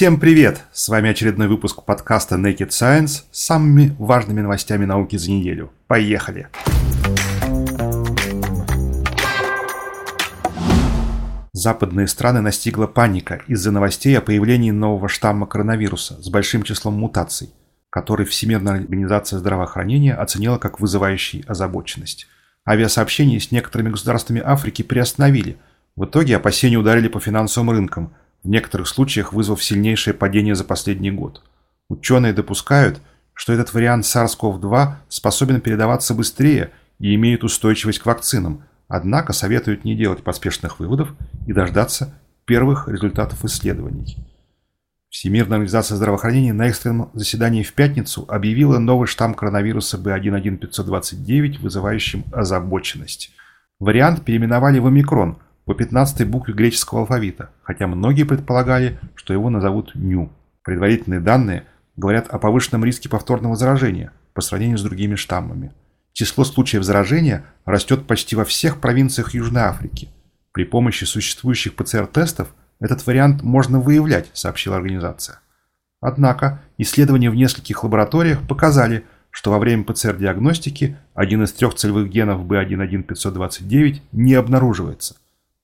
Всем привет! С вами очередной выпуск подкаста Naked Science с самыми важными новостями науки за неделю. Поехали! Западные страны настигла паника из-за новостей о появлении нового штамма коронавируса с большим числом мутаций, который Всемирная организация здравоохранения оценила как вызывающий озабоченность. Авиасообщения с некоторыми государствами Африки приостановили. В итоге опасения ударили по финансовым рынкам – в некоторых случаях вызвав сильнейшее падение за последний год. Ученые допускают, что этот вариант SARS-CoV-2 способен передаваться быстрее и имеет устойчивость к вакцинам, однако советуют не делать поспешных выводов и дождаться первых результатов исследований. Всемирная организация здравоохранения на экстренном заседании в пятницу объявила новый штамм коронавируса B11529, вызывающим озабоченность. Вариант переименовали в омикрон – по 15 букве греческого алфавита, хотя многие предполагали, что его назовут Ню. Предварительные данные говорят о повышенном риске повторного заражения по сравнению с другими штаммами. Число случаев заражения растет почти во всех провинциях Южной Африки. При помощи существующих ПЦР-тестов этот вариант можно выявлять, сообщила организация. Однако исследования в нескольких лабораториях показали, что во время ПЦР-диагностики один из трех целевых генов B11529 не обнаруживается –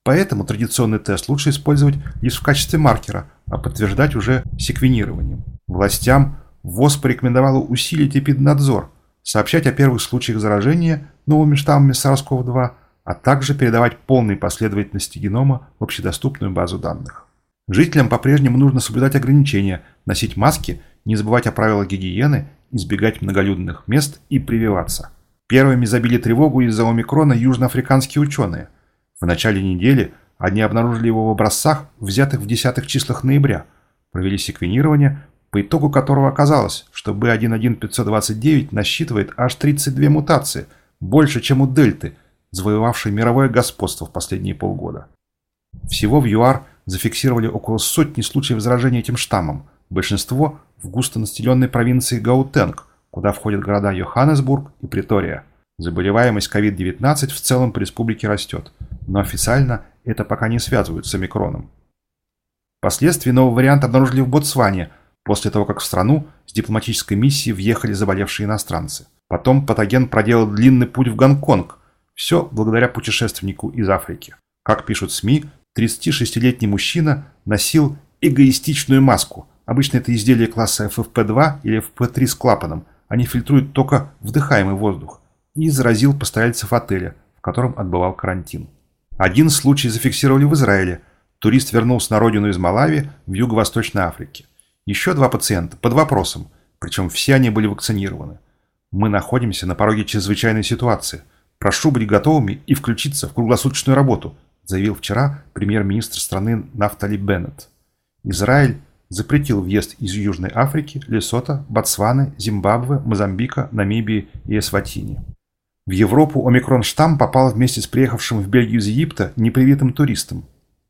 Поэтому традиционный тест лучше использовать лишь в качестве маркера, а подтверждать уже секвенированием. Властям ВОЗ порекомендовало усилить эпиднадзор, сообщать о первых случаях заражения новыми штаммами SARS-CoV-2, а также передавать полные последовательности генома в общедоступную базу данных. Жителям по-прежнему нужно соблюдать ограничения, носить маски, не забывать о правилах гигиены, избегать многолюдных мест и прививаться. Первыми забили тревогу из-за омикрона южноафриканские ученые – в начале недели они обнаружили его в образцах, взятых в десятых числах ноября, провели секвенирование, по итогу которого оказалось, что B11529 насчитывает аж 32 мутации, больше, чем у дельты, завоевавшей мировое господство в последние полгода. Всего в ЮАР зафиксировали около сотни случаев заражения этим штаммом, большинство в густонаселенной провинции Гаутенг, куда входят города Йоханнесбург и Притория. Заболеваемость COVID-19 в целом по республике растет – но официально это пока не связывают с омикроном. Впоследствии новый вариант обнаружили в Ботсване, после того, как в страну с дипломатической миссией въехали заболевшие иностранцы. Потом патоген проделал длинный путь в Гонконг. Все благодаря путешественнику из Африки. Как пишут СМИ, 36-летний мужчина носил эгоистичную маску. Обычно это изделие класса FFP2 или FFP3 с клапаном. Они фильтруют только вдыхаемый воздух. И заразил постояльцев отеля, в котором отбывал карантин. Один случай зафиксировали в Израиле. Турист вернулся на родину из Малави в Юго-Восточной Африке. Еще два пациента под вопросом, причем все они были вакцинированы. Мы находимся на пороге чрезвычайной ситуации. Прошу быть готовыми и включиться в круглосуточную работу, заявил вчера премьер-министр страны Нафтали Беннет. Израиль запретил въезд из Южной Африки, Лесота, Ботсваны, Зимбабве, Мозамбика, Намибии и Эсватини. В Европу омикрон-штамм попал вместе с приехавшим в Бельгию из Египта непривитым туристом.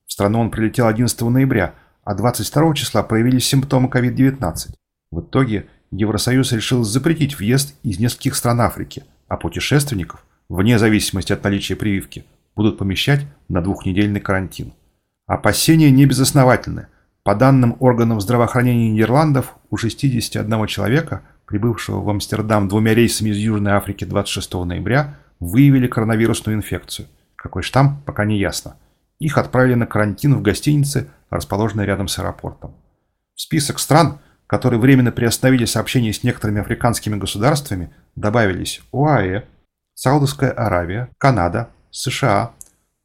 В страну он прилетел 11 ноября, а 22 числа проявились симптомы COVID-19. В итоге Евросоюз решил запретить въезд из нескольких стран Африки, а путешественников, вне зависимости от наличия прививки, будут помещать на двухнедельный карантин. Опасения не безосновательны. По данным органов здравоохранения Нидерландов, у 61 человека – прибывшего в Амстердам двумя рейсами из Южной Африки 26 ноября, выявили коронавирусную инфекцию. Какой штамм, пока не ясно. Их отправили на карантин в гостинице, расположенной рядом с аэропортом. В список стран, которые временно приостановили сообщения с некоторыми африканскими государствами, добавились ОАЭ, Саудовская Аравия, Канада, США,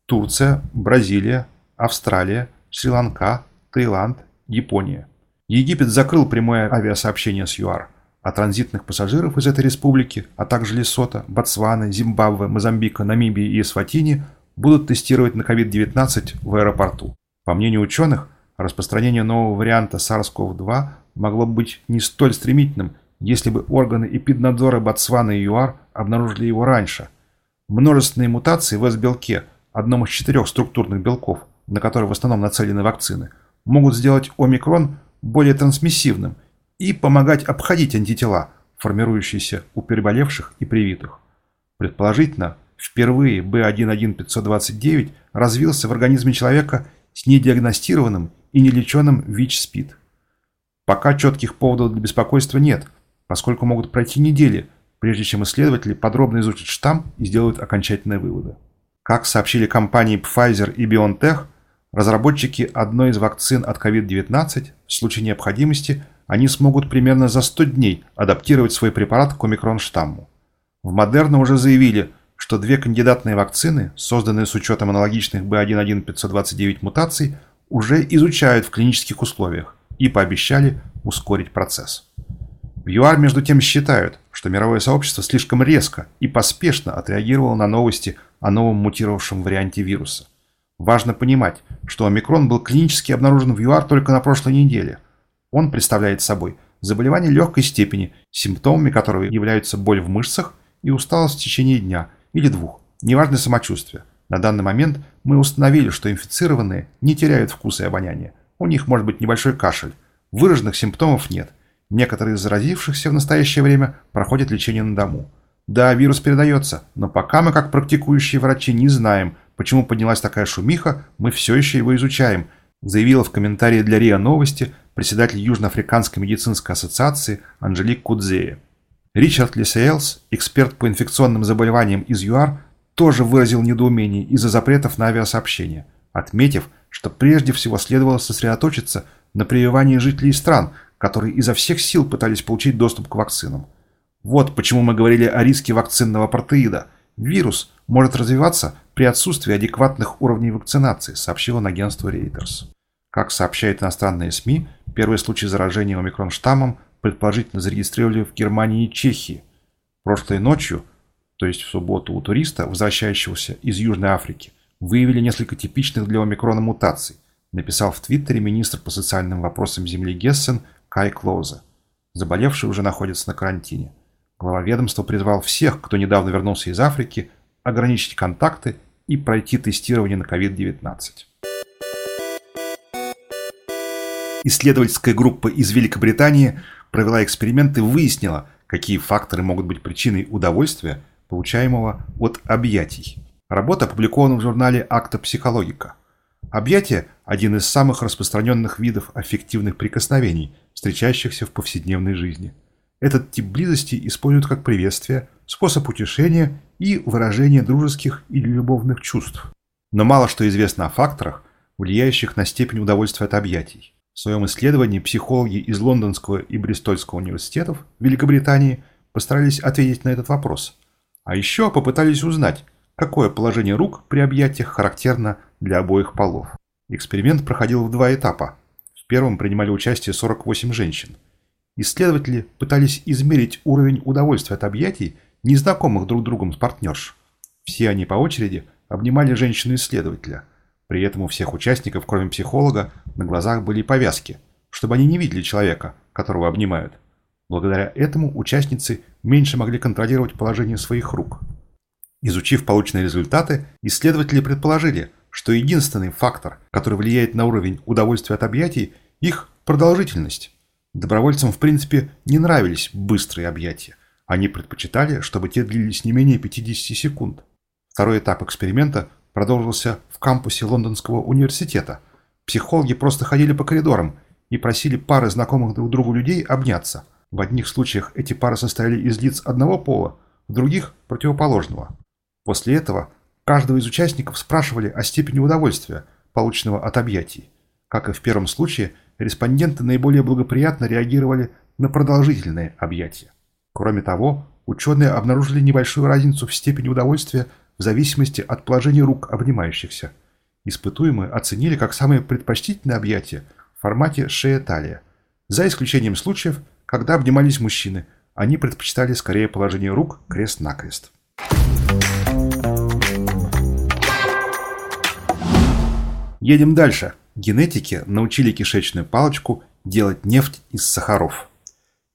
Турция, Бразилия, Австралия, Шри-Ланка, Таиланд, Япония. Египет закрыл прямое авиасообщение с ЮАР – а транзитных пассажиров из этой республики, а также Лесота, Ботсваны, Зимбабве, Мозамбика, Намибии и Эсватини будут тестировать на COVID-19 в аэропорту. По мнению ученых, распространение нового варианта SARS-CoV-2 могло быть не столь стремительным, если бы органы эпиднадзора Ботсваны и ЮАР обнаружили его раньше. Множественные мутации в S-белке, одном из четырех структурных белков, на которые в основном нацелены вакцины, могут сделать омикрон более трансмиссивным – и помогать обходить антитела, формирующиеся у переболевших и привитых. Предположительно, впервые B11529 развился в организме человека с недиагностированным и нелеченным ВИЧ-СПИД. Пока четких поводов для беспокойства нет, поскольку могут пройти недели, прежде чем исследователи подробно изучат штамм и сделают окончательные выводы. Как сообщили компании Pfizer и BioNTech, разработчики одной из вакцин от COVID-19 в случае необходимости они смогут примерно за 100 дней адаптировать свой препарат к омикрон-штамму. В Модерна уже заявили, что две кандидатные вакцины, созданные с учетом аналогичных B11529 мутаций, уже изучают в клинических условиях и пообещали ускорить процесс. В ЮАР, между тем, считают, что мировое сообщество слишком резко и поспешно отреагировало на новости о новом мутировавшем варианте вируса. Важно понимать, что омикрон был клинически обнаружен в ЮАР только на прошлой неделе. Он представляет собой заболевание легкой степени, симптомами которого являются боль в мышцах и усталость в течение дня или двух, неважно самочувствие. На данный момент мы установили, что инфицированные не теряют вкуса и обоняния. У них может быть небольшой кашель. Выраженных симптомов нет – Некоторые из заразившихся в настоящее время проходят лечение на дому. Да, вирус передается, но пока мы, как практикующие врачи, не знаем, почему поднялась такая шумиха, мы все еще его изучаем, заявила в комментарии для РИА Новости председатель Южноафриканской медицинской ассоциации Анжелик Кудзея. Ричард Лесселс, эксперт по инфекционным заболеваниям из ЮАР, тоже выразил недоумение из-за запретов на авиасообщение, отметив, что прежде всего следовало сосредоточиться на прививании жителей стран, которые изо всех сил пытались получить доступ к вакцинам. Вот почему мы говорили о риске вакцинного апартеида. Вирус может развиваться при отсутствии адекватных уровней вакцинации, сообщил он агентству Reuters. Как сообщают иностранные СМИ, первый случай заражения омикрон-штаммом предположительно зарегистрировали в Германии и Чехии. Прошлой ночью, то есть в субботу у туриста, возвращающегося из Южной Африки, выявили несколько типичных для омикрона мутаций, написал в Твиттере министр по социальным вопросам земли Гессен Кай Клоуза. Заболевший уже находится на карантине. Глава ведомства призвал всех, кто недавно вернулся из Африки, ограничить контакты и пройти тестирование на COVID-19. Исследовательская группа из Великобритании провела эксперимент и выяснила, какие факторы могут быть причиной удовольствия, получаемого от объятий. Работа опубликована в журнале «Акта психологика». Объятие – один из самых распространенных видов аффективных прикосновений, встречающихся в повседневной жизни. Этот тип близости используют как приветствие, способ утешения и выражение дружеских или любовных чувств. Но мало что известно о факторах, влияющих на степень удовольствия от объятий. В своем исследовании психологи из Лондонского и Бристольского университетов Великобритании постарались ответить на этот вопрос. А еще попытались узнать, какое положение рук при объятиях характерно для обоих полов. Эксперимент проходил в два этапа. В первом принимали участие 48 женщин. Исследователи пытались измерить уровень удовольствия от объятий незнакомых друг другом партнерш. Все они по очереди обнимали женщину-исследователя. При этом у всех участников, кроме психолога, на глазах были повязки, чтобы они не видели человека, которого обнимают. Благодаря этому участницы меньше могли контролировать положение своих рук. Изучив полученные результаты, исследователи предположили, что единственный фактор, который влияет на уровень удовольствия от объятий, их продолжительность. Добровольцам в принципе не нравились быстрые объятия. Они предпочитали, чтобы те длились не менее 50 секунд. Второй этап эксперимента продолжился в кампусе Лондонского университета. Психологи просто ходили по коридорам и просили пары знакомых друг другу людей обняться. В одних случаях эти пары состояли из лиц одного пола, в других – противоположного. После этого каждого из участников спрашивали о степени удовольствия, полученного от объятий. Как и в первом случае, респонденты наиболее благоприятно реагировали на продолжительные объятия. Кроме того, ученые обнаружили небольшую разницу в степени удовольствия в зависимости от положения рук обнимающихся. Испытуемые оценили как самые предпочтительные объятия в формате шея-талия. За исключением случаев, когда обнимались мужчины, они предпочитали скорее положение рук крест-накрест. Едем дальше. Генетики научили кишечную палочку делать нефть из сахаров.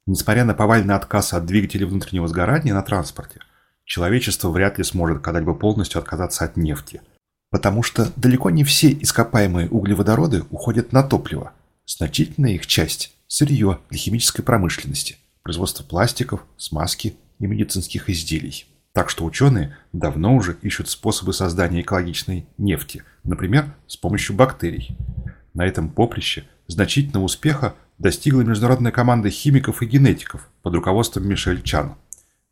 Несмотря на повальный отказ от двигателей внутреннего сгорания на транспорте, человечество вряд ли сможет когда-либо полностью отказаться от нефти. Потому что далеко не все ископаемые углеводороды уходят на топливо. Значительная их часть – сырье для химической промышленности, производство пластиков, смазки и медицинских изделий. Так что ученые давно уже ищут способы создания экологичной нефти, например, с помощью бактерий. На этом поприще значительного успеха достигла международная команда химиков и генетиков под руководством Мишель Чан.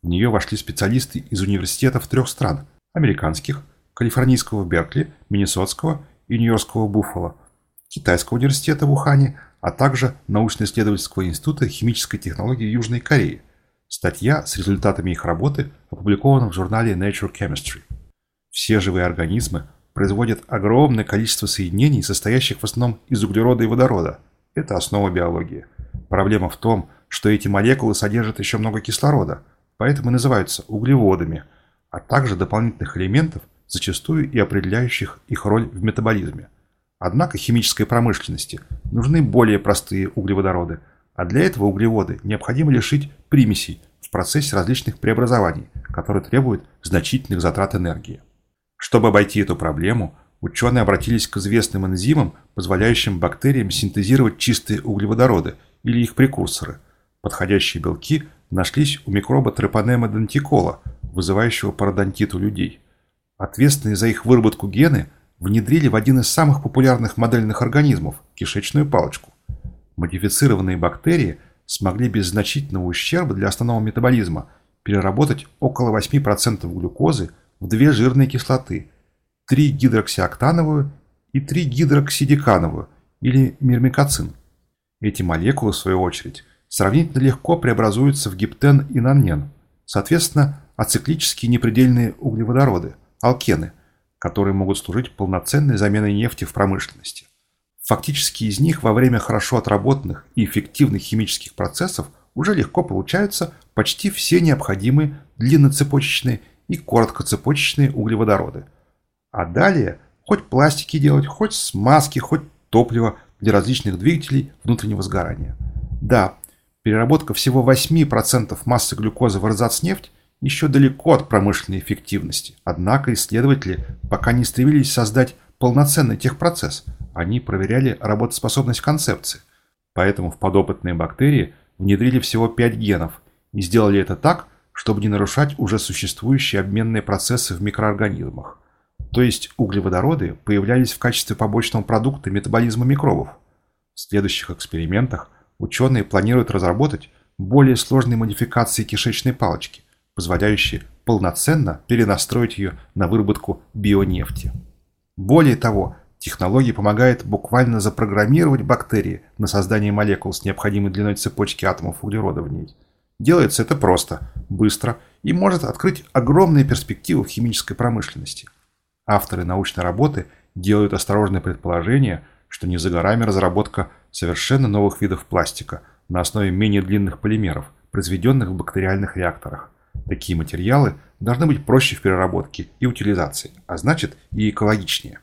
В нее вошли специалисты из университетов трех стран – американских, калифорнийского Беркли, Миннесотского и Нью-Йоркского Буффало, Китайского университета в Ухане, а также научно-исследовательского института химической технологии Южной Кореи. Статья с результатами их работы опубликована в журнале Nature Chemistry. Все живые организмы производят огромное количество соединений, состоящих в основном из углерода и водорода. Это основа биологии. Проблема в том, что эти молекулы содержат еще много кислорода, поэтому называются углеводами, а также дополнительных элементов, зачастую и определяющих их роль в метаболизме. Однако химической промышленности нужны более простые углеводороды, а для этого углеводы необходимо лишить примесей в процессе различных преобразований, которые требуют значительных затрат энергии. Чтобы обойти эту проблему, ученые обратились к известным энзимам, позволяющим бактериям синтезировать чистые углеводороды или их прекурсоры. Подходящие белки нашлись у микроба трепанема дентикола, вызывающего пародонтит у людей. Ответственные за их выработку гены внедрили в один из самых популярных модельных организмов – кишечную палочку. Модифицированные бактерии смогли без значительного ущерба для основного метаболизма переработать около 8% глюкозы в две жирные кислоты – 3-гидроксиоктановую и 3-гидроксидекановую или мирмикацин. Эти молекулы, в свою очередь, сравнительно легко преобразуются в гептен и наннен, соответственно, ациклические непредельные углеводороды – алкены – которые могут служить полноценной заменой нефти в промышленности. Фактически из них во время хорошо отработанных и эффективных химических процессов уже легко получаются почти все необходимые длинноцепочечные и короткоцепочечные углеводороды. А далее хоть пластики делать, хоть смазки, хоть топливо для различных двигателей внутреннего сгорания. Да, переработка всего 8% массы глюкозы в эрзац-нефть еще далеко от промышленной эффективности. Однако исследователи пока не стремились создать полноценный техпроцесс. Они проверяли работоспособность концепции. Поэтому в подопытные бактерии внедрили всего 5 генов и сделали это так, чтобы не нарушать уже существующие обменные процессы в микроорганизмах. То есть углеводороды появлялись в качестве побочного продукта метаболизма микробов. В следующих экспериментах ученые планируют разработать более сложные модификации кишечной палочки, позволяющие полноценно перенастроить ее на выработку бионефти. Более того, технология помогает буквально запрограммировать бактерии на создание молекул с необходимой длиной цепочки атомов углерода в ней. Делается это просто, быстро и может открыть огромные перспективы в химической промышленности. Авторы научной работы делают осторожное предположение, что не за горами разработка совершенно новых видов пластика на основе менее длинных полимеров, произведенных в бактериальных реакторах. Такие материалы должны быть проще в переработке и утилизации, а значит и экологичнее.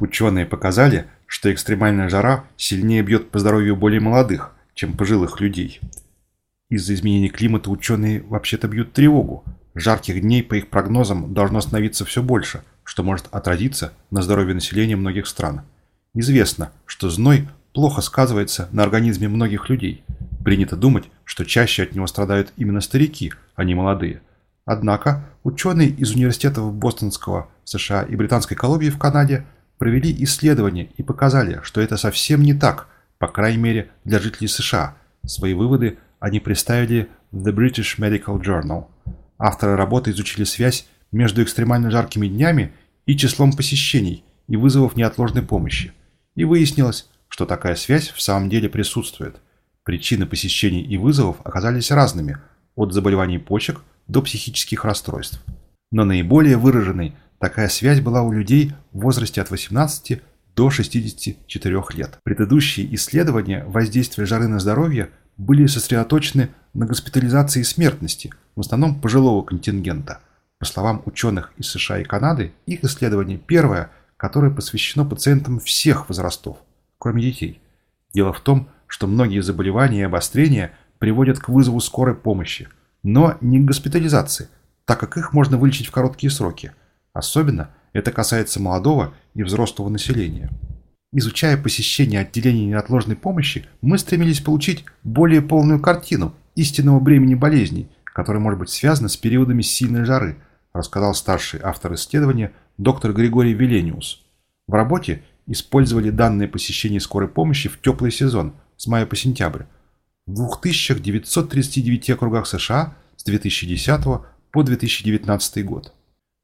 Ученые показали, что экстремальная жара сильнее бьет по здоровью более молодых, чем пожилых людей. Из-за изменения климата ученые вообще-то бьют тревогу. Жарких дней, по их прогнозам, должно становиться все больше, что может отразиться на здоровье населения многих стран. Известно, что зной плохо сказывается на организме многих людей. Принято думать, что чаще от него страдают именно старики, а не молодые. Однако ученые из университетов Бостонского США и Британской Колумбии в Канаде провели исследования и показали, что это совсем не так, по крайней мере для жителей США. Свои выводы они представили в The British Medical Journal. Авторы работы изучили связь между экстремально жаркими днями и числом посещений и вызовов неотложной помощи. И выяснилось, что такая связь в самом деле присутствует. Причины посещений и вызовов оказались разными, от заболеваний почек до психических расстройств. Но наиболее выраженной такая связь была у людей в возрасте от 18 до 64 лет. Предыдущие исследования воздействия жары на здоровье были сосредоточены на госпитализации и смертности, в основном пожилого контингента. По словам ученых из США и Канады, их исследование первое, которое посвящено пациентам всех возрастов – кроме детей. Дело в том, что многие заболевания и обострения приводят к вызову скорой помощи, но не к госпитализации, так как их можно вылечить в короткие сроки. Особенно это касается молодого и взрослого населения. Изучая посещение отделений неотложной помощи, мы стремились получить более полную картину истинного бремени болезней, которое может быть связано с периодами сильной жары, рассказал старший автор исследования доктор Григорий Велениус. В работе использовали данные посещения скорой помощи в теплый сезон с мая по сентябрь в 2939 округах США с 2010 по 2019 год.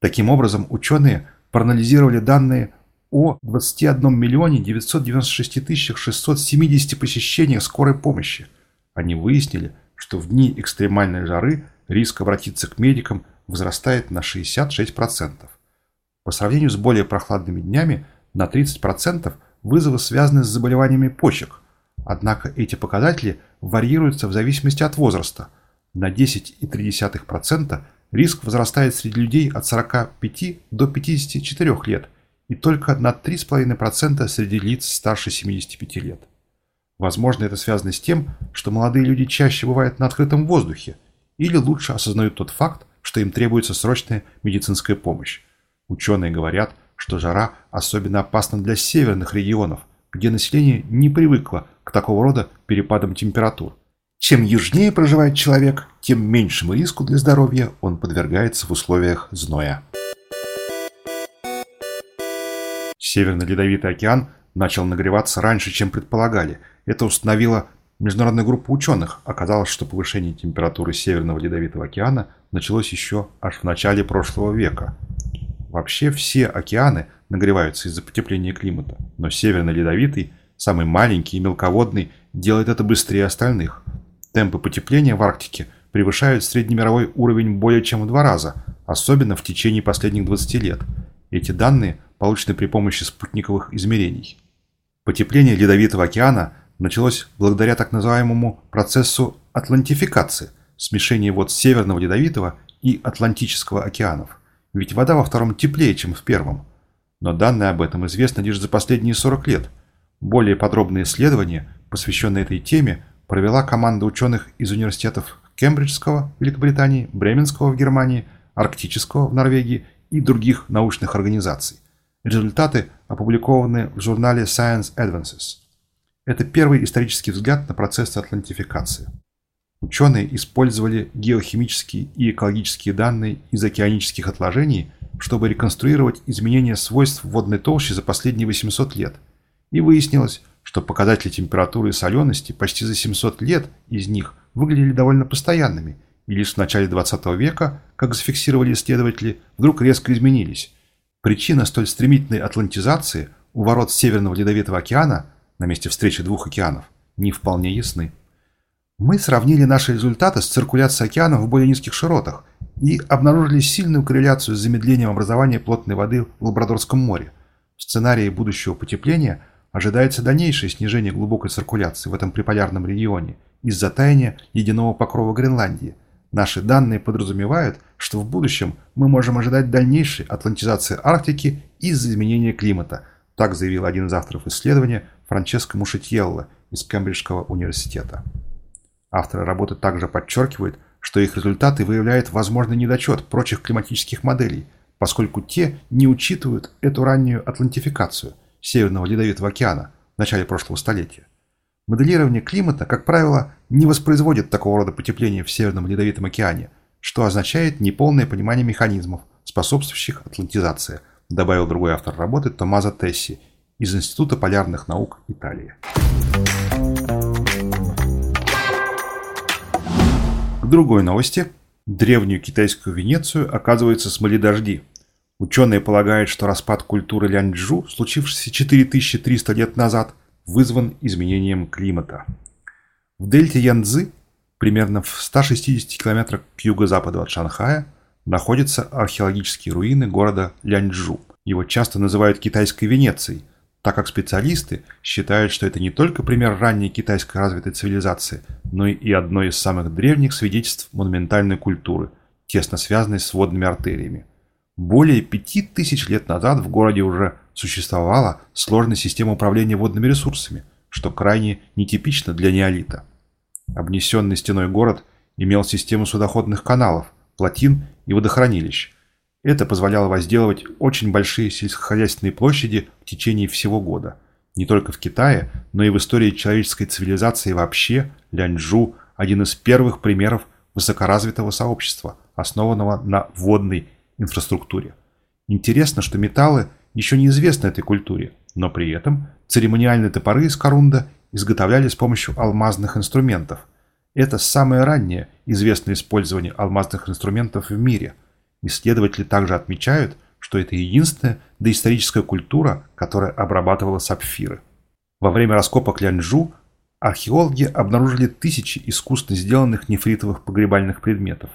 Таким образом, ученые проанализировали данные о 21 миллионе 996 тысячах 670 посещениях скорой помощи. Они выяснили, что в дни экстремальной жары риск обратиться к медикам возрастает на 66%. По сравнению с более прохладными днями на 30% вызовы связаны с заболеваниями почек. Однако эти показатели варьируются в зависимости от возраста. На 10,3% риск возрастает среди людей от 45 до 54 лет и только на 3,5% среди лиц старше 75 лет. Возможно, это связано с тем, что молодые люди чаще бывают на открытом воздухе или лучше осознают тот факт, что им требуется срочная медицинская помощь. Ученые говорят, что жара особенно опасна для северных регионов, где население не привыкло к такого рода перепадам температур. Чем южнее проживает человек, тем меньшему риску для здоровья он подвергается в условиях зноя. Северный Ледовитый океан начал нагреваться раньше, чем предполагали. Это установила международная группа ученых. Оказалось, что повышение температуры Северного Ледовитого океана началось еще аж в начале прошлого века. Вообще все океаны нагреваются из-за потепления климата, но Северный Ледовитый, самый маленький и мелководный, делает это быстрее остальных. Темпы потепления в Арктике превышают среднемировой уровень более чем в два раза, особенно в течение последних 20 лет. Эти данные получены при помощи спутниковых измерений. Потепление Ледовитого океана началось благодаря так называемому процессу атлантификации, смешения вод Северного Ледовитого и Атлантического океанов. Ведь вода во втором теплее, чем в первом. Но данные об этом известны лишь за последние 40 лет. Более подробные исследования, посвященные этой теме, провела команда ученых из университетов Кембриджского в Великобритании, Бременского в Германии, Арктического в Норвегии и других научных организаций. Результаты опубликованы в журнале Science Advances. Это первый исторический взгляд на процесс атлантификации. Ученые использовали геохимические и экологические данные из океанических отложений, чтобы реконструировать изменения свойств водной толщи за последние 800 лет. И выяснилось, что показатели температуры и солености почти за 700 лет из них выглядели довольно постоянными, и лишь в начале 20 века, как зафиксировали исследователи, вдруг резко изменились. Причина столь стремительной атлантизации у ворот Северного Ледовитого океана на месте встречи двух океанов не вполне ясны. Мы сравнили наши результаты с циркуляцией океанов в более низких широтах и обнаружили сильную корреляцию с замедлением образования плотной воды в Лабрадорском море. В сценарии будущего потепления ожидается дальнейшее снижение глубокой циркуляции в этом приполярном регионе из-за таяния ледяного покрова Гренландии. Наши данные подразумевают, что в будущем мы можем ожидать дальнейшей атлантизации Арктики из-за изменения климата, так заявил один из авторов исследования Франческо Мушетьелло из Кембриджского университета. Авторы работы также подчеркивают, что их результаты выявляют возможный недочет прочих климатических моделей, поскольку те не учитывают эту раннюю атлантификацию Северного Ледовитого океана в начале прошлого столетия. Моделирование климата, как правило, не воспроизводит такого рода потепления в Северном Ледовитом океане, что означает неполное понимание механизмов, способствующих атлантизации, добавил другой автор работы Томазо Тесси из Института полярных наук Италии. другой новости. Древнюю китайскую Венецию, оказывается, смыли дожди. Ученые полагают, что распад культуры Ляньчжу, случившийся 4300 лет назад, вызван изменением климата. В дельте Янцзы, примерно в 160 километрах к юго-западу от Шанхая, находятся археологические руины города Ляньчжу. Его часто называют китайской Венецией – так как специалисты считают, что это не только пример ранней китайской развитой цивилизации, но и одно из самых древних свидетельств монументальной культуры, тесно связанной с водными артериями. Более пяти тысяч лет назад в городе уже существовала сложная система управления водными ресурсами, что крайне нетипично для неолита. Обнесенный стеной город имел систему судоходных каналов, плотин и водохранилищ, это позволяло возделывать очень большие сельскохозяйственные площади в течение всего года. Не только в Китае, но и в истории человеческой цивилизации вообще Ляньчжу – один из первых примеров высокоразвитого сообщества, основанного на водной инфраструктуре. Интересно, что металлы еще неизвестны этой культуре, но при этом церемониальные топоры из корунда изготовляли с помощью алмазных инструментов. Это самое раннее известное использование алмазных инструментов в мире. Исследователи также отмечают, что это единственная доисторическая культура, которая обрабатывала сапфиры. Во время раскопок Ляньжу археологи обнаружили тысячи искусственно сделанных нефритовых погребальных предметов.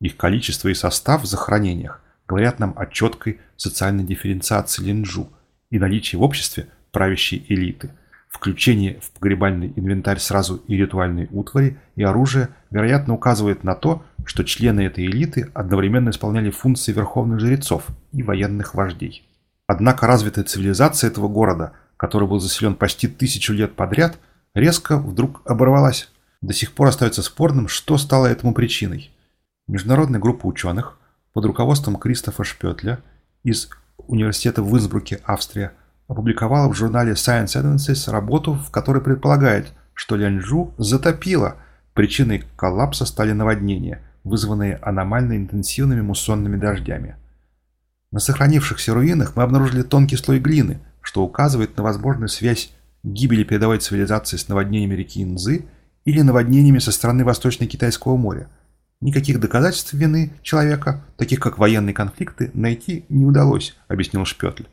Их количество и состав в захоронениях говорят нам о четкой социальной дифференциации Линджу и наличии в обществе правящей элиты. Включение в погребальный инвентарь сразу и ритуальной утвари, и оружия, вероятно, указывает на то, что члены этой элиты одновременно исполняли функции верховных жрецов и военных вождей. Однако развитая цивилизация этого города, который был заселен почти тысячу лет подряд, резко вдруг оборвалась. До сих пор остается спорным, что стало этому причиной. Международная группа ученых под руководством Кристофа Шпетля из Университета в Инсбруке, Австрия, опубликовала в журнале Science Advances работу, в которой предполагает, что Ляньжу затопило. Причиной коллапса стали наводнения, вызванные аномально интенсивными муссонными дождями. На сохранившихся руинах мы обнаружили тонкий слой глины, что указывает на возможную связь гибели передовой цивилизации с наводнениями реки Инзы или наводнениями со стороны Восточно-Китайского моря. Никаких доказательств вины человека, таких как военные конфликты, найти не удалось, объяснил Шпетль.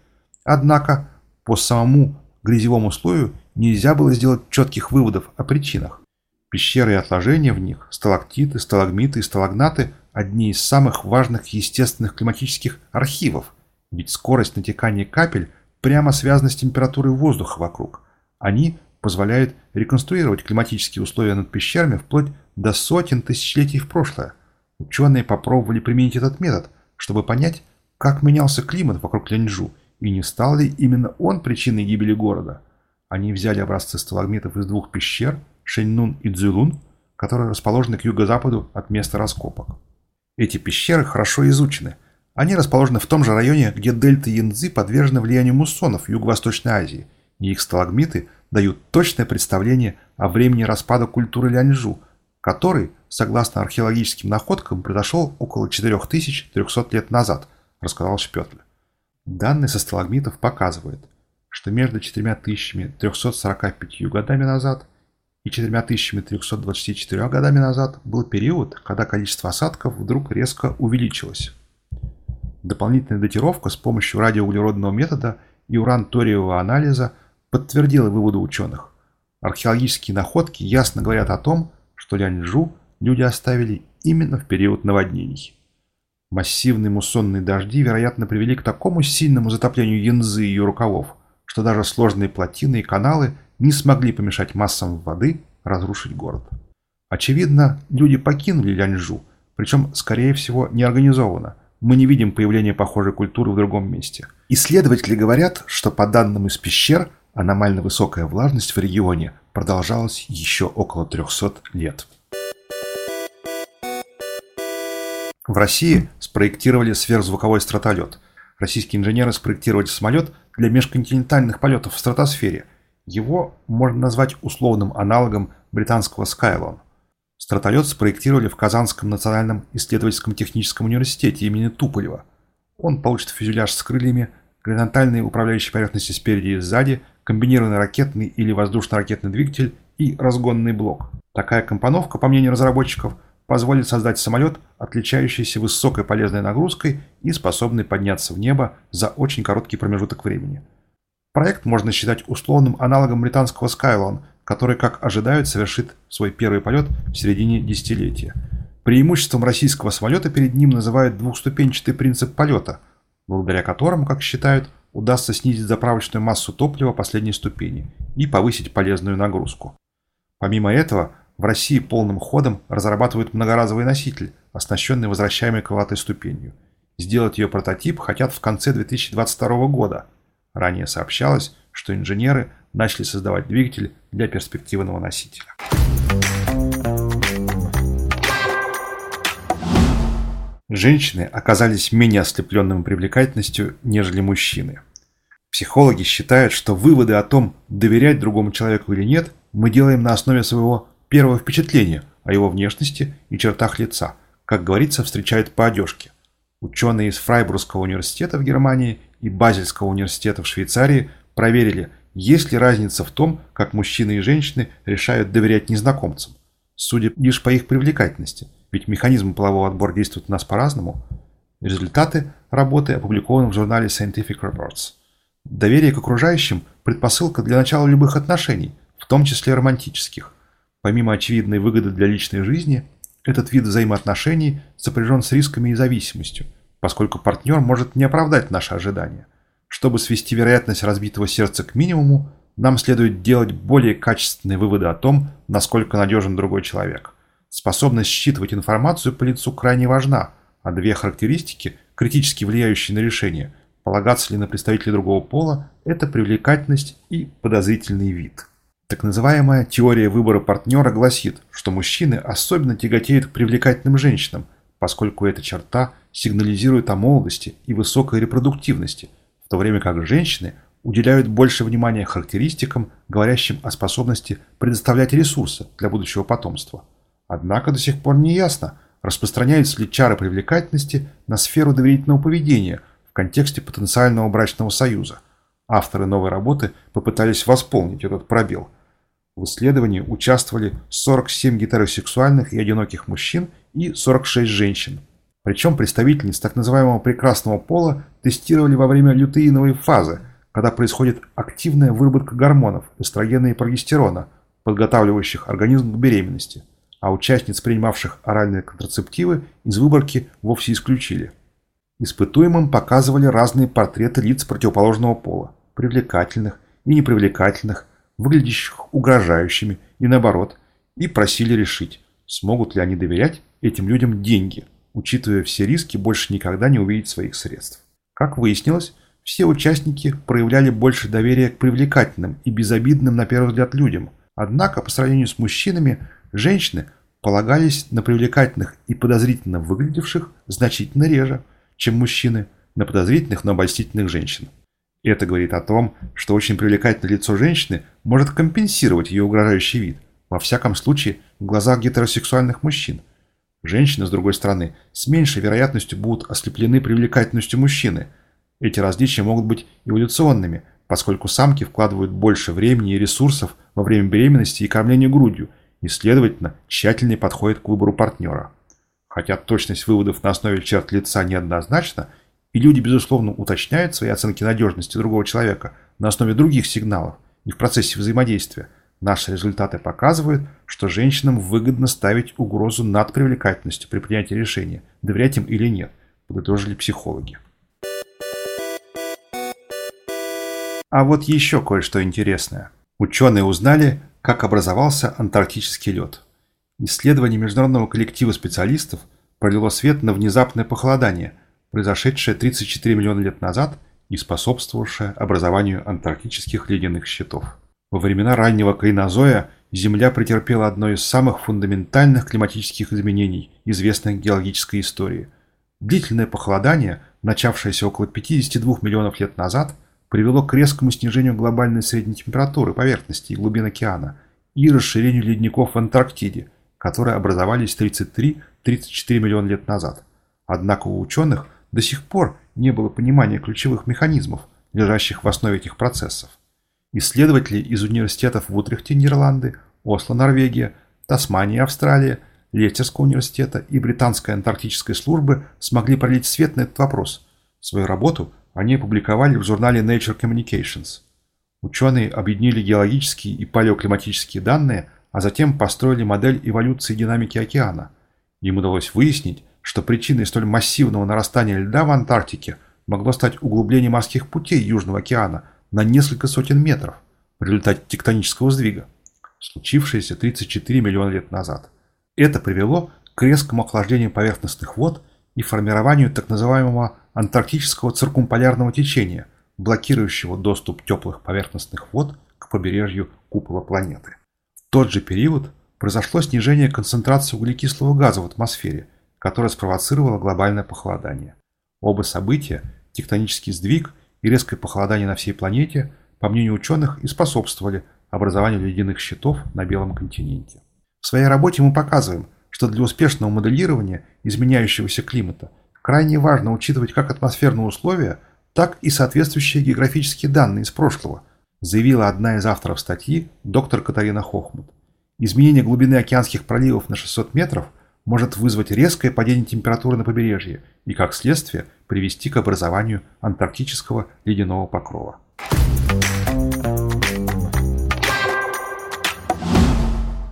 Однако по самому грязевому слою нельзя было сделать четких выводов о причинах. Пещеры и отложения в них, сталактиты, сталагмиты и сталагнаты – одни из самых важных естественных климатических архивов, ведь скорость натекания капель прямо связана с температурой воздуха вокруг. Они позволяют реконструировать климатические условия над пещерами вплоть до сотен тысячелетий в прошлое. Ученые попробовали применить этот метод, чтобы понять, как менялся климат вокруг Ленджу и не стал ли именно он причиной гибели города. Они взяли образцы сталагмитов из двух пещер, Шэньнун и Цзюлун, которые расположены к юго-западу от места раскопок. Эти пещеры хорошо изучены. Они расположены в том же районе, где дельта Янцзы подвержена влиянию муссонов Юго-Восточной Азии, и их сталагмиты дают точное представление о времени распада культуры Ляньжу – который, согласно археологическим находкам, произошел около 4300 лет назад, рассказал Шпетль. Данные со сталагмитов показывают, что между 4345 годами назад и 4324 годами назад был период, когда количество осадков вдруг резко увеличилось. Дополнительная датировка с помощью радиоуглеродного метода и уран-ториевого анализа подтвердила выводы ученых. Археологические находки ясно говорят о том, что Ляньжу люди оставили именно в период наводнений. Массивные муссонные дожди, вероятно, привели к такому сильному затоплению Янзы и ее рукавов, что даже сложные плотины и каналы не смогли помешать массам воды разрушить город. Очевидно, люди покинули Ляньжу, причем, скорее всего, неорганизованно. Мы не видим появления похожей культуры в другом месте. Исследователи говорят, что по данным из пещер, аномально высокая влажность в регионе продолжалось еще около 300 лет. В России спроектировали сверхзвуковой стратолет. Российские инженеры спроектировали самолет для межконтинентальных полетов в стратосфере. Его можно назвать условным аналогом британского Skylon. Стратолет спроектировали в Казанском национальном исследовательском техническом университете имени Туполева. Он получит фюзеляж с крыльями, горизонтальные управляющие поверхности спереди и сзади – комбинированный ракетный или воздушно-ракетный двигатель и разгонный блок. Такая компоновка, по мнению разработчиков, позволит создать самолет, отличающийся высокой полезной нагрузкой и способный подняться в небо за очень короткий промежуток времени. Проект можно считать условным аналогом британского Skylon, который, как ожидают, совершит свой первый полет в середине десятилетия. Преимуществом российского самолета перед ним называют двухступенчатый принцип полета, благодаря которому, как считают, удастся снизить заправочную массу топлива последней ступени и повысить полезную нагрузку. Помимо этого, в России полным ходом разрабатывают многоразовый носитель, оснащенный возвращаемой крылатой ступенью. Сделать ее прототип хотят в конце 2022 года. Ранее сообщалось, что инженеры начали создавать двигатель для перспективного носителя. Женщины оказались менее ослепленными привлекательностью, нежели мужчины. Психологи считают, что выводы о том, доверять другому человеку или нет, мы делаем на основе своего первого впечатления о его внешности и чертах лица. Как говорится, встречают по одежке. Ученые из Фрайбургского университета в Германии и Базельского университета в Швейцарии проверили, есть ли разница в том, как мужчины и женщины решают доверять незнакомцам. Судя лишь по их привлекательности, ведь механизм полового отбора действует у нас по-разному. Результаты работы опубликованы в журнале Scientific Reports. Доверие к окружающим – предпосылка для начала любых отношений, в том числе романтических. Помимо очевидной выгоды для личной жизни, этот вид взаимоотношений сопряжен с рисками и зависимостью, поскольку партнер может не оправдать наши ожидания. Чтобы свести вероятность разбитого сердца к минимуму, нам следует делать более качественные выводы о том, насколько надежен другой человек. Способность считывать информацию по лицу крайне важна, а две характеристики, критически влияющие на решение, полагаться ли на представителей другого пола, это привлекательность и подозрительный вид. Так называемая теория выбора партнера гласит, что мужчины особенно тяготеют к привлекательным женщинам, поскольку эта черта сигнализирует о молодости и высокой репродуктивности, в то время как женщины уделяют больше внимания характеристикам, говорящим о способности предоставлять ресурсы для будущего потомства. Однако до сих пор не ясно, распространяются ли чары привлекательности на сферу доверительного поведения в контексте потенциального брачного союза. Авторы новой работы попытались восполнить этот пробел. В исследовании участвовали 47 гетеросексуальных и одиноких мужчин и 46 женщин. Причем представительниц так называемого прекрасного пола тестировали во время лютеиновой фазы – когда происходит активная выработка гормонов эстрогена и прогестерона, подготавливающих организм к беременности, а участниц, принимавших оральные контрацептивы, из выборки вовсе исключили. Испытуемым показывали разные портреты лиц противоположного пола, привлекательных и непривлекательных, выглядящих угрожающими и наоборот, и просили решить, смогут ли они доверять этим людям деньги, учитывая все риски больше никогда не увидеть своих средств. Как выяснилось, все участники проявляли больше доверия к привлекательным и безобидным на первый взгляд людям. Однако, по сравнению с мужчинами, женщины полагались на привлекательных и подозрительно выглядевших значительно реже, чем мужчины на подозрительных, но обольстительных женщин. Это говорит о том, что очень привлекательное лицо женщины может компенсировать ее угрожающий вид, во всяком случае в глазах гетеросексуальных мужчин. Женщины, с другой стороны, с меньшей вероятностью будут ослеплены привлекательностью мужчины – эти различия могут быть эволюционными, поскольку самки вкладывают больше времени и ресурсов во время беременности и кормления грудью и, следовательно, тщательнее подходят к выбору партнера. Хотя точность выводов на основе черт лица неоднозначна, и люди, безусловно, уточняют свои оценки надежности другого человека на основе других сигналов и в процессе взаимодействия, наши результаты показывают, что женщинам выгодно ставить угрозу над привлекательностью при принятии решения, доверять им или нет, подытожили психологи. А вот еще кое-что интересное. Ученые узнали, как образовался антарктический лед. Исследование международного коллектива специалистов пролило свет на внезапное похолодание, произошедшее 34 миллиона лет назад и способствовавшее образованию антарктических ледяных щитов. Во времена раннего кайнозоя Земля претерпела одно из самых фундаментальных климатических изменений, известных геологической истории. Длительное похолодание, начавшееся около 52 миллионов лет назад, привело к резкому снижению глобальной средней температуры поверхности и глубин океана и расширению ледников в Антарктиде, которые образовались 33-34 миллиона лет назад. Однако у ученых до сих пор не было понимания ключевых механизмов, лежащих в основе этих процессов. Исследователи из университетов в Утрехте, Нидерланды, Осло, Норвегия, Тасмания, Австралия, Лестерского университета и Британской антарктической службы смогли пролить свет на этот вопрос. Свою работу – они опубликовали в журнале Nature Communications. Ученые объединили геологические и палеоклиматические данные, а затем построили модель эволюции динамики океана. Им удалось выяснить, что причиной столь массивного нарастания льда в Антарктике могло стать углубление морских путей Южного океана на несколько сотен метров в результате тектонического сдвига, случившееся 34 миллиона лет назад. Это привело к резкому охлаждению поверхностных вод и формированию так называемого антарктического циркумполярного течения, блокирующего доступ теплых поверхностных вод к побережью купола планеты. В тот же период произошло снижение концентрации углекислого газа в атмосфере, которое спровоцировало глобальное похолодание. Оба события, тектонический сдвиг и резкое похолодание на всей планете, по мнению ученых, и способствовали образованию ледяных щитов на Белом континенте. В своей работе мы показываем, что для успешного моделирования изменяющегося климата – Крайне важно учитывать как атмосферные условия, так и соответствующие географические данные из прошлого, заявила одна из авторов статьи доктор Катарина Хохмут. Изменение глубины океанских проливов на 600 метров может вызвать резкое падение температуры на побережье и, как следствие, привести к образованию антарктического ледяного покрова.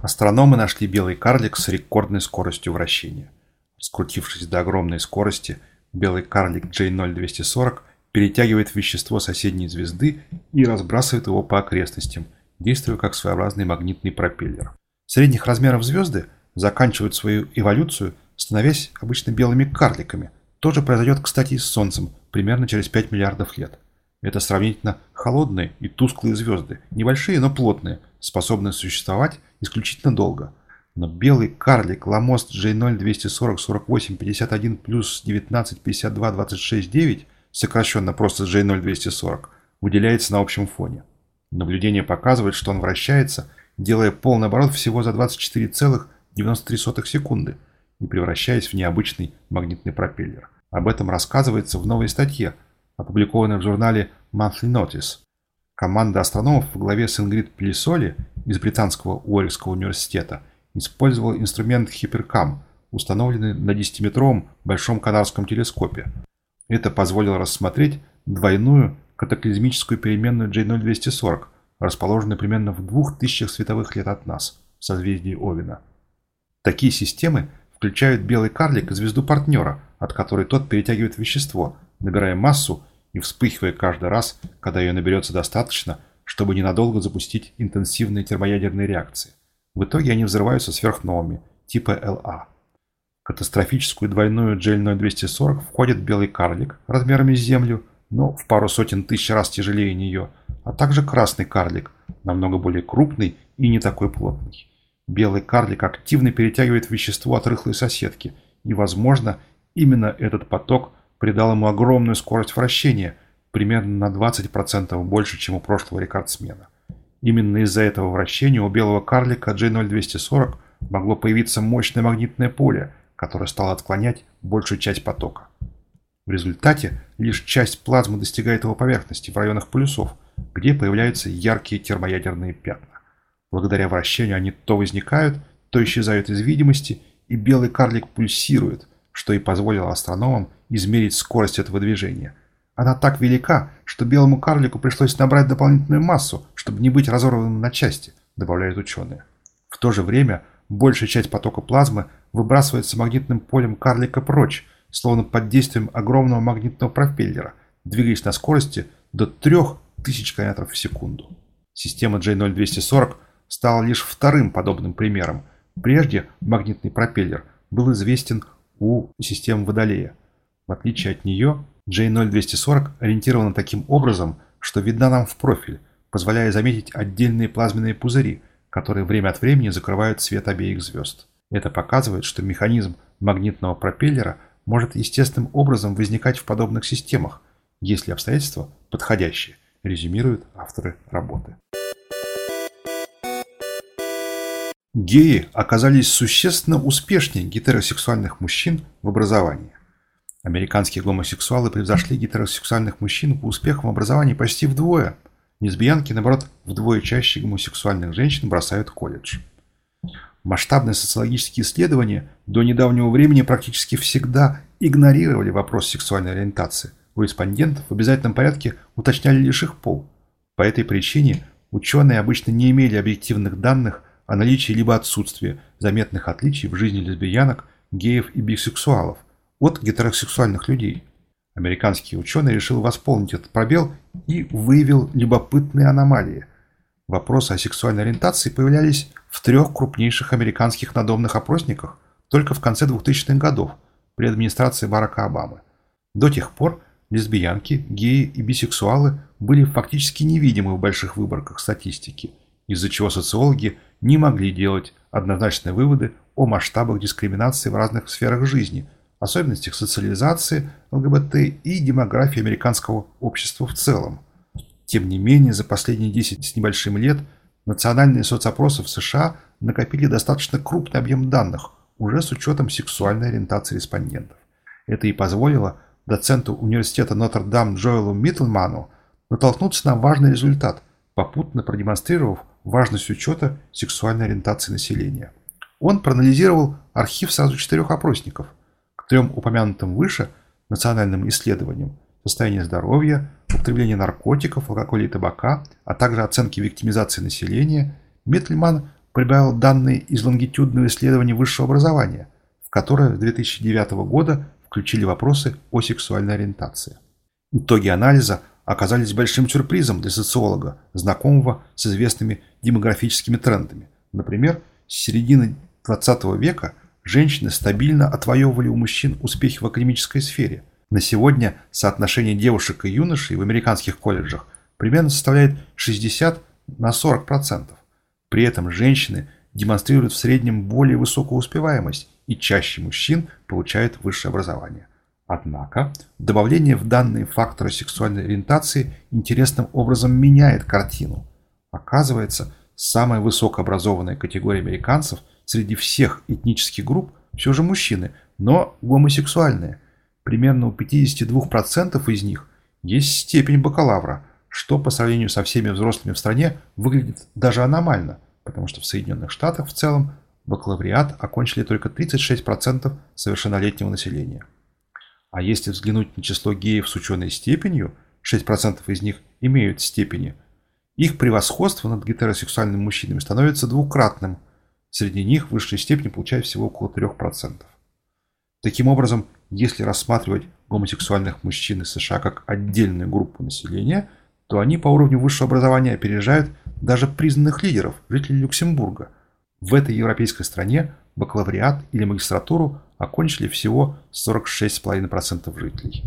Астрономы нашли белый карлик с рекордной скоростью вращения. Скрутившись до огромной скорости, белый карлик J0240 перетягивает вещество соседней звезды и разбрасывает его по окрестностям, действуя как своеобразный магнитный пропеллер. Средних размеров звезды заканчивают свою эволюцию, становясь обычно белыми карликами. То же произойдет, кстати, и с Солнцем примерно через 5 миллиардов лет. Это сравнительно холодные и тусклые звезды, небольшие, но плотные, способные существовать исключительно долго. Но белый карлик Ламост J0 240 48 51 плюс 19 52 26 9 сокращенно просто J0 240, выделяется на общем фоне. Наблюдение показывает, что он вращается, делая полный оборот всего за 24,93 секунды и превращаясь в необычный магнитный пропеллер. Об этом рассказывается в новой статье, опубликованной в журнале Monthly Notice. Команда астрономов в главе с Ингрид Пелисоли из Британского Уорикского университета использовала инструмент Hypercam, установленный на 10-метровом Большом Канарском телескопе, это позволило рассмотреть двойную катаклизмическую переменную J0240, расположенную примерно в двух тысячах световых лет от нас, в созвездии Овина. Такие системы включают белый карлик и звезду партнера, от которой тот перетягивает вещество, набирая массу и вспыхивая каждый раз, когда ее наберется достаточно, чтобы ненадолго запустить интенсивные термоядерные реакции. В итоге они взрываются сверхновыми, типа ЛА катастрофическую двойную GL0240 входит белый карлик размерами с Землю, но в пару сотен тысяч раз тяжелее нее, а также красный карлик, намного более крупный и не такой плотный. Белый карлик активно перетягивает вещество от рыхлой соседки, и, возможно, именно этот поток придал ему огромную скорость вращения, примерно на 20% больше, чем у прошлого рекордсмена. Именно из-за этого вращения у белого карлика J0240 могло появиться мощное магнитное поле – которая стала отклонять большую часть потока. В результате лишь часть плазмы достигает его поверхности в районах полюсов, где появляются яркие термоядерные пятна. Благодаря вращению они то возникают, то исчезают из видимости, и белый карлик пульсирует, что и позволило астрономам измерить скорость этого движения. Она так велика, что белому карлику пришлось набрать дополнительную массу, чтобы не быть разорванным на части, добавляют ученые. В то же время большая часть потока плазмы выбрасывается магнитным полем карлика прочь, словно под действием огромного магнитного пропеллера, двигаясь на скорости до 3000 км в секунду. Система J0240 стала лишь вторым подобным примером. Прежде магнитный пропеллер был известен у системы Водолея. В отличие от нее, J0240 ориентирована таким образом, что видна нам в профиль, позволяя заметить отдельные плазменные пузыри, которые время от времени закрывают свет обеих звезд. Это показывает, что механизм магнитного пропеллера может естественным образом возникать в подобных системах, если обстоятельства подходящие, резюмируют авторы работы. Геи оказались существенно успешнее гетеросексуальных мужчин в образовании. Американские гомосексуалы превзошли гетеросексуальных мужчин по успехам в образовании почти вдвое. Лесбиянки, наоборот, вдвое чаще гомосексуальных женщин бросают колледж. Масштабные социологические исследования до недавнего времени практически всегда игнорировали вопрос сексуальной ориентации. У респондентов в обязательном порядке уточняли лишь их пол. По этой причине ученые обычно не имели объективных данных о наличии либо отсутствии заметных отличий в жизни лесбиянок, геев и бисексуалов от гетеросексуальных людей. Американский ученый решил восполнить этот пробел и выявил любопытные аномалии. Вопросы о сексуальной ориентации появлялись в трех крупнейших американских надомных опросниках только в конце 2000-х годов при администрации Барака Обамы. До тех пор лесбиянки, геи и бисексуалы были фактически невидимы в больших выборках статистики, из-за чего социологи не могли делать однозначные выводы о масштабах дискриминации в разных сферах жизни, особенностях социализации ЛГБТ и демографии американского общества в целом – тем не менее, за последние 10 с небольшим лет национальные соцопросы в США накопили достаточно крупный объем данных, уже с учетом сексуальной ориентации респондентов. Это и позволило доценту университета Нотр-Дам Джоэлу Миттлману, натолкнуться на важный результат, попутно продемонстрировав важность учета сексуальной ориентации населения. Он проанализировал архив сразу четырех опросников, трем упомянутым выше национальным исследованиям состояние здоровья, употребление наркотиков, алкоголя и табака, а также оценки виктимизации населения, Миттельман прибавил данные из лонгитюдного исследования высшего образования, в которое с 2009 года включили вопросы о сексуальной ориентации. Итоги анализа оказались большим сюрпризом для социолога, знакомого с известными демографическими трендами. Например, с середины 20 века женщины стабильно отвоевывали у мужчин успехи в академической сфере. На сегодня соотношение девушек и юношей в американских колледжах примерно составляет 60 на 40%. При этом женщины демонстрируют в среднем более высокую успеваемость и чаще мужчин получают высшее образование. Однако, добавление в данные фактора сексуальной ориентации интересным образом меняет картину. Оказывается, самая высокообразованная категория американцев среди всех этнических групп все же мужчины, но гомосексуальные. Примерно у 52% из них есть степень бакалавра, что по сравнению со всеми взрослыми в стране выглядит даже аномально, потому что в Соединенных Штатах в целом бакалавриат окончили только 36% совершеннолетнего населения. А если взглянуть на число геев с ученой степенью, 6% из них имеют степени, их превосходство над гетеросексуальными мужчинами становится двукратным. Среди них высшей степени получают всего около 3%. Таким образом, если рассматривать гомосексуальных мужчин из США как отдельную группу населения, то они по уровню высшего образования опережают даже признанных лидеров, жителей Люксембурга – в этой европейской стране бакалавриат или магистратуру окончили всего 46,5% жителей.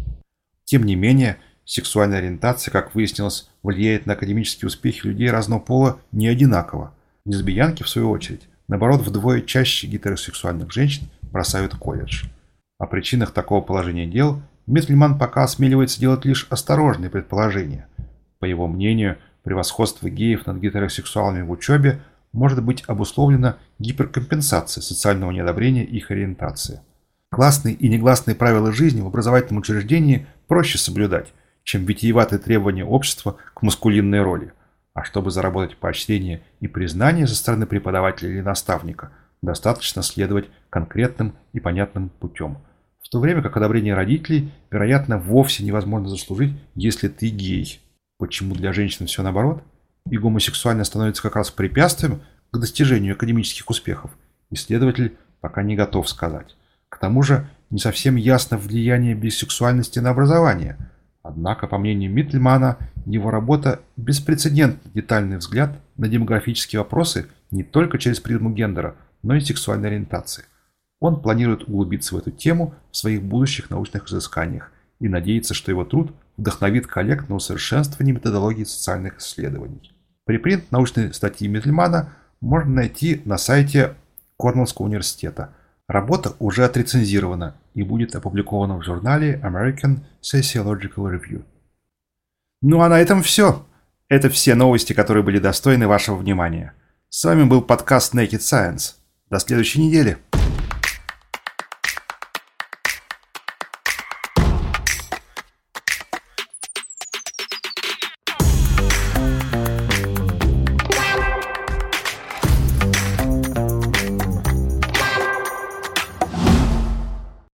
Тем не менее, сексуальная ориентация, как выяснилось, влияет на академические успехи людей разного пола не одинаково. Лесбиянки, в свою очередь, наоборот, вдвое чаще гетеросексуальных женщин бросают колледж. О причинах такого положения дел Митльман пока осмеливается делать лишь осторожные предположения. По его мнению, превосходство геев над гетеросексуалами в учебе – может быть обусловлена гиперкомпенсацией социального неодобрения их ориентации. Классные и негласные правила жизни в образовательном учреждении проще соблюдать, чем витиеватые требования общества к маскулинной роли. А чтобы заработать поощрение и признание со стороны преподавателя или наставника, достаточно следовать конкретным и понятным путем. В то время как одобрение родителей, вероятно, вовсе невозможно заслужить, если ты гей. Почему для женщин все наоборот? и гомосексуальность становится как раз препятствием к достижению академических успехов, исследователь пока не готов сказать. К тому же не совсем ясно влияние бисексуальности на образование. Однако, по мнению Миттельмана, его работа – беспрецедентный детальный взгляд на демографические вопросы не только через призму гендера, но и сексуальной ориентации. Он планирует углубиться в эту тему в своих будущих научных изысканиях и надеется, что его труд вдохновит коллег на усовершенствование методологии социальных исследований. Припринт научной статьи Митльмана можно найти на сайте Корнеллского университета. Работа уже отрецензирована и будет опубликована в журнале American Sociological Review. Ну а на этом все. Это все новости, которые были достойны вашего внимания. С вами был подкаст Naked Science. До следующей недели.